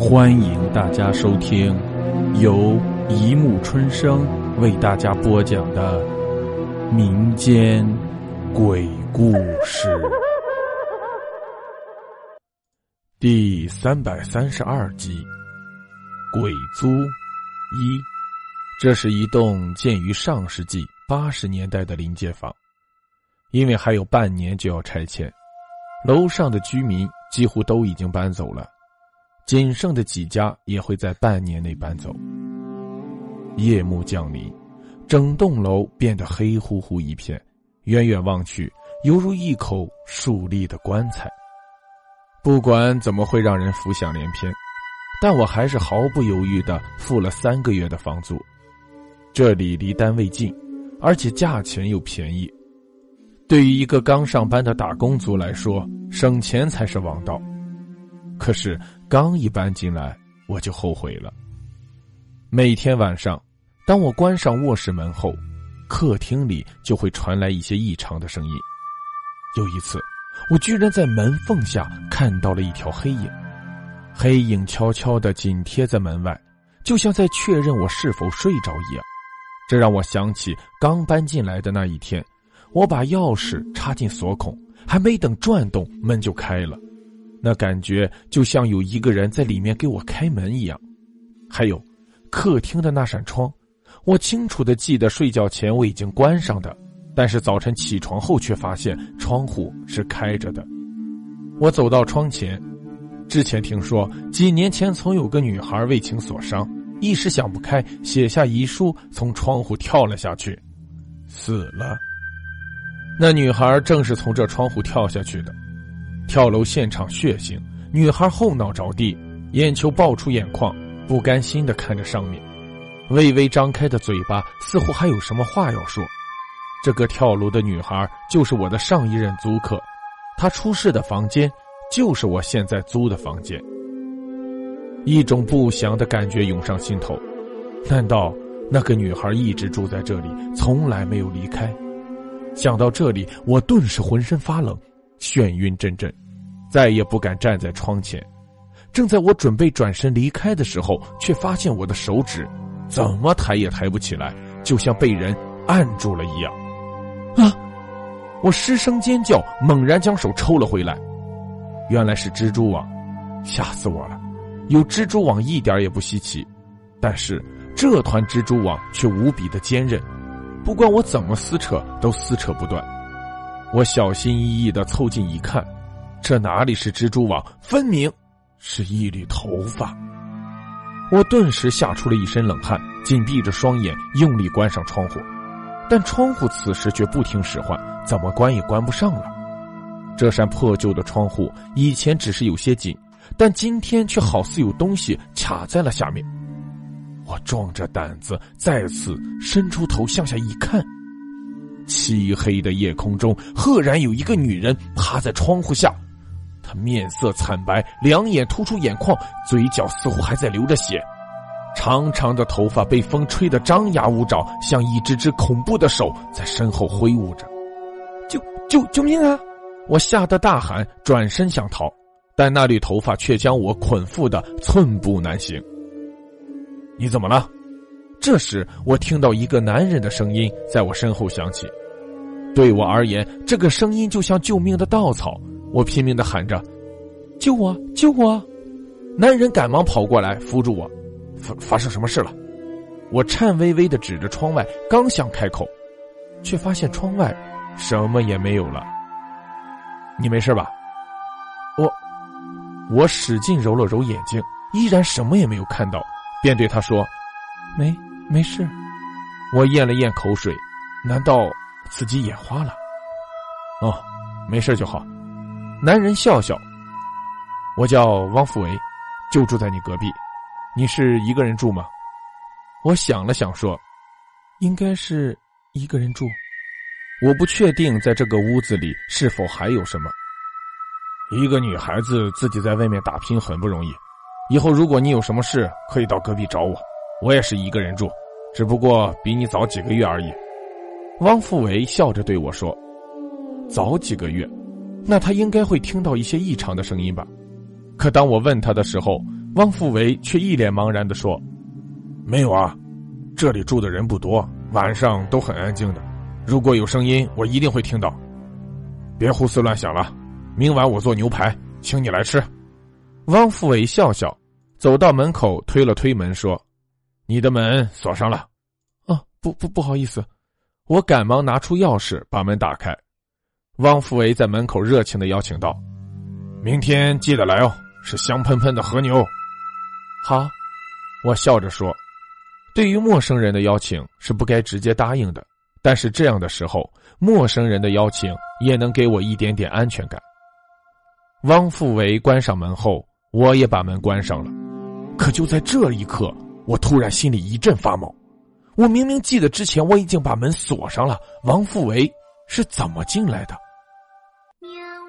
欢迎大家收听由一木春生为大家播讲的民间鬼故事第三百三十二集《鬼租一》。这是一栋建于上世纪八十年代的临街房，因为还有半年就要拆迁，楼上的居民几乎都已经搬走了。仅剩的几家也会在半年内搬走。夜幕降临，整栋楼变得黑乎乎一片，远远望去，犹如一口竖立的棺材。不管怎么会让人浮想联翩，但我还是毫不犹豫的付了三个月的房租。这里离单位近，而且价钱又便宜，对于一个刚上班的打工族来说，省钱才是王道。可是。刚一搬进来，我就后悔了。每天晚上，当我关上卧室门后，客厅里就会传来一些异常的声音。有一次，我居然在门缝下看到了一条黑影，黑影悄悄的紧贴在门外，就像在确认我是否睡着一样。这让我想起刚搬进来的那一天，我把钥匙插进锁孔，还没等转动，门就开了。那感觉就像有一个人在里面给我开门一样，还有，客厅的那扇窗，我清楚的记得睡觉前我已经关上的，但是早晨起床后却发现窗户是开着的。我走到窗前，之前听说几年前曾有个女孩为情所伤，一时想不开，写下遗书，从窗户跳了下去，死了。那女孩正是从这窗户跳下去的。跳楼现场血腥，女孩后脑着地，眼球爆出眼眶，不甘心的看着上面，微微张开的嘴巴似乎还有什么话要说。这个跳楼的女孩就是我的上一任租客，她出事的房间就是我现在租的房间。一种不祥的感觉涌上心头，难道那个女孩一直住在这里，从来没有离开？想到这里，我顿时浑身发冷。眩晕阵阵，再也不敢站在窗前。正在我准备转身离开的时候，却发现我的手指怎么抬也抬不起来，就像被人按住了一样。啊！我失声尖叫，猛然将手抽了回来。原来是蜘蛛网，吓死我了！有蜘蛛网一点也不稀奇，但是这团蜘蛛网却无比的坚韧，不管我怎么撕扯，都撕扯不断。我小心翼翼的凑近一看，这哪里是蜘蛛网，分明是一缕头发。我顿时吓出了一身冷汗，紧闭着双眼，用力关上窗户。但窗户此时却不听使唤，怎么关也关不上了。这扇破旧的窗户以前只是有些紧，但今天却好似有东西卡在了下面。我壮着胆子再次伸出头向下一看。漆黑的夜空中，赫然有一个女人趴在窗户下，他面色惨白，两眼突出眼眶，嘴角似乎还在流着血，长长的头发被风吹得张牙舞爪，像一只只恐怖的手在身后挥舞着。救救救命啊！我吓得大喊，转身想逃，但那缕头发却将我捆缚的寸步难行。你怎么了？这时，我听到一个男人的声音在我身后响起。对我而言，这个声音就像救命的稻草。我拼命的喊着：“救我！救我！”男人赶忙跑过来扶住我。发发生什么事了？我颤巍巍的指着窗外，刚想开口，却发现窗外什么也没有了。你没事吧？我我使劲揉了揉眼睛，依然什么也没有看到，便对他说：“没没事。”我咽了咽口水，难道？自己眼花了，哦，没事就好。男人笑笑。我叫汪富维，就住在你隔壁。你是一个人住吗？我想了想说，应该是一个人住。我不确定在这个屋子里是否还有什么。一个女孩子自己在外面打拼很不容易。以后如果你有什么事，可以到隔壁找我。我也是一个人住，只不过比你早几个月而已。汪富维笑着对我说：“早几个月，那他应该会听到一些异常的声音吧？可当我问他的时候，汪富维却一脸茫然的说：“没有啊，这里住的人不多，晚上都很安静的。如果有声音，我一定会听到。别胡思乱想了，明晚我做牛排，请你来吃。”汪富伟笑笑，走到门口，推了推门，说：“你的门锁上了。”啊，不不不好意思，我赶忙拿出钥匙把门打开。汪富维在门口热情的邀请道：“明天记得来哦，是香喷喷的和牛。”好，我笑着说：“对于陌生人的邀请是不该直接答应的，但是这样的时候，陌生人的邀请也能给我一点点安全感。”汪富维关上门后，我也把门关上了。可就在这一刻，我突然心里一阵发毛。我明明记得之前我已经把门锁上了，王富维是怎么进来的？